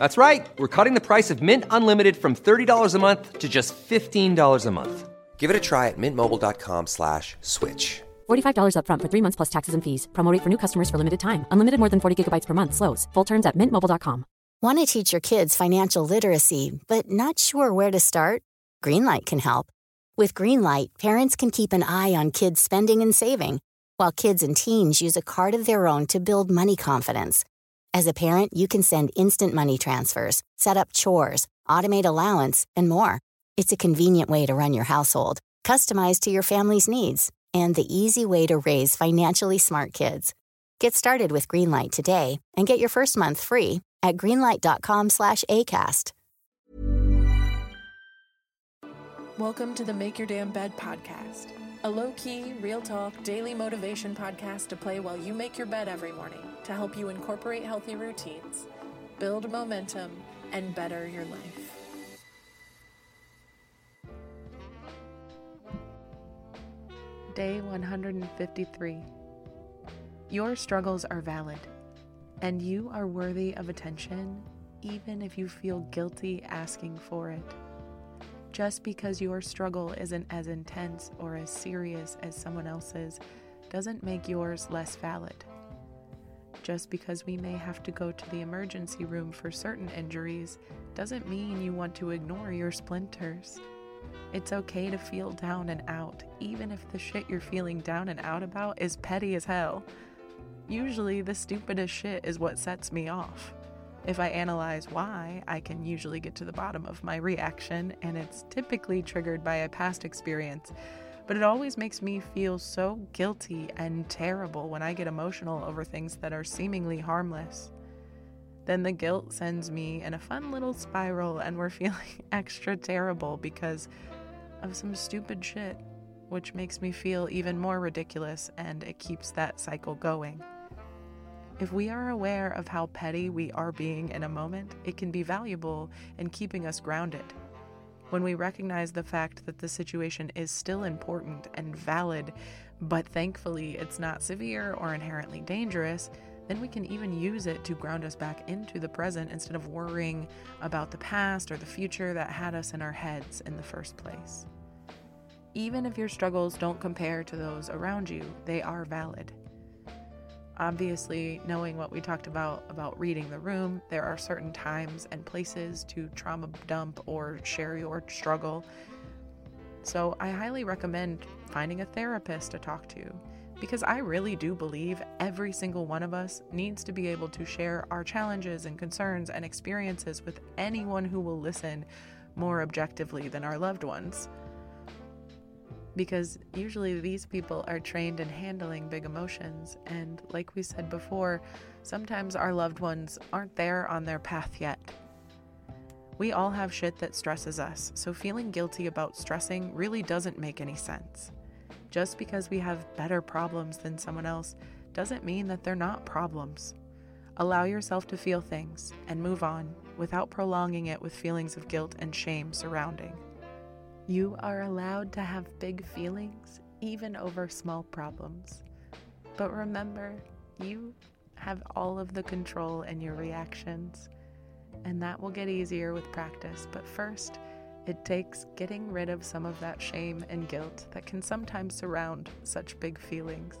That's right. We're cutting the price of Mint Unlimited from $30 a month to just $15 a month. Give it a try at mintmobile.com slash switch. $45 upfront for three months plus taxes and fees. Promo rate for new customers for limited time. Unlimited more than 40 gigabytes per month. Slows. Full terms at mintmobile.com. Want to teach your kids financial literacy, but not sure where to start? Greenlight can help. With Greenlight, parents can keep an eye on kids' spending and saving, while kids and teens use a card of their own to build money confidence. As a parent, you can send instant money transfers, set up chores, automate allowance, and more. It's a convenient way to run your household, customized to your family's needs, and the easy way to raise financially smart kids. Get started with Greenlight today and get your first month free at greenlight.com slash ACAST. Welcome to the Make Your Damn Bed podcast, a low key, real talk, daily motivation podcast to play while you make your bed every morning to help you incorporate healthy routines, build momentum, and better your life. Day 153. Your struggles are valid, and you are worthy of attention even if you feel guilty asking for it. Just because your struggle isn't as intense or as serious as someone else's doesn't make yours less valid. Just because we may have to go to the emergency room for certain injuries doesn't mean you want to ignore your splinters. It's okay to feel down and out, even if the shit you're feeling down and out about is petty as hell. Usually, the stupidest shit is what sets me off. If I analyze why, I can usually get to the bottom of my reaction, and it's typically triggered by a past experience. But it always makes me feel so guilty and terrible when I get emotional over things that are seemingly harmless. Then the guilt sends me in a fun little spiral, and we're feeling extra terrible because of some stupid shit, which makes me feel even more ridiculous, and it keeps that cycle going. If we are aware of how petty we are being in a moment, it can be valuable in keeping us grounded. When we recognize the fact that the situation is still important and valid, but thankfully it's not severe or inherently dangerous, then we can even use it to ground us back into the present instead of worrying about the past or the future that had us in our heads in the first place. Even if your struggles don't compare to those around you, they are valid. Obviously, knowing what we talked about about reading the room, there are certain times and places to trauma dump or share your struggle. So, I highly recommend finding a therapist to talk to because I really do believe every single one of us needs to be able to share our challenges and concerns and experiences with anyone who will listen more objectively than our loved ones because usually these people are trained in handling big emotions. And like we said before, sometimes our loved ones aren't there on their path yet. We all have shit that stresses us, so feeling guilty about stressing really doesn't make any sense. Just because we have better problems than someone else doesn't mean that they're not problems. Allow yourself to feel things and move on without prolonging it with feelings of guilt and shame surrounding. You are allowed to have big feelings, even over small problems. But remember, you have all of the control in your reactions, and that will get easier with practice. But first, it takes getting rid of some of that shame and guilt that can sometimes surround such big feelings.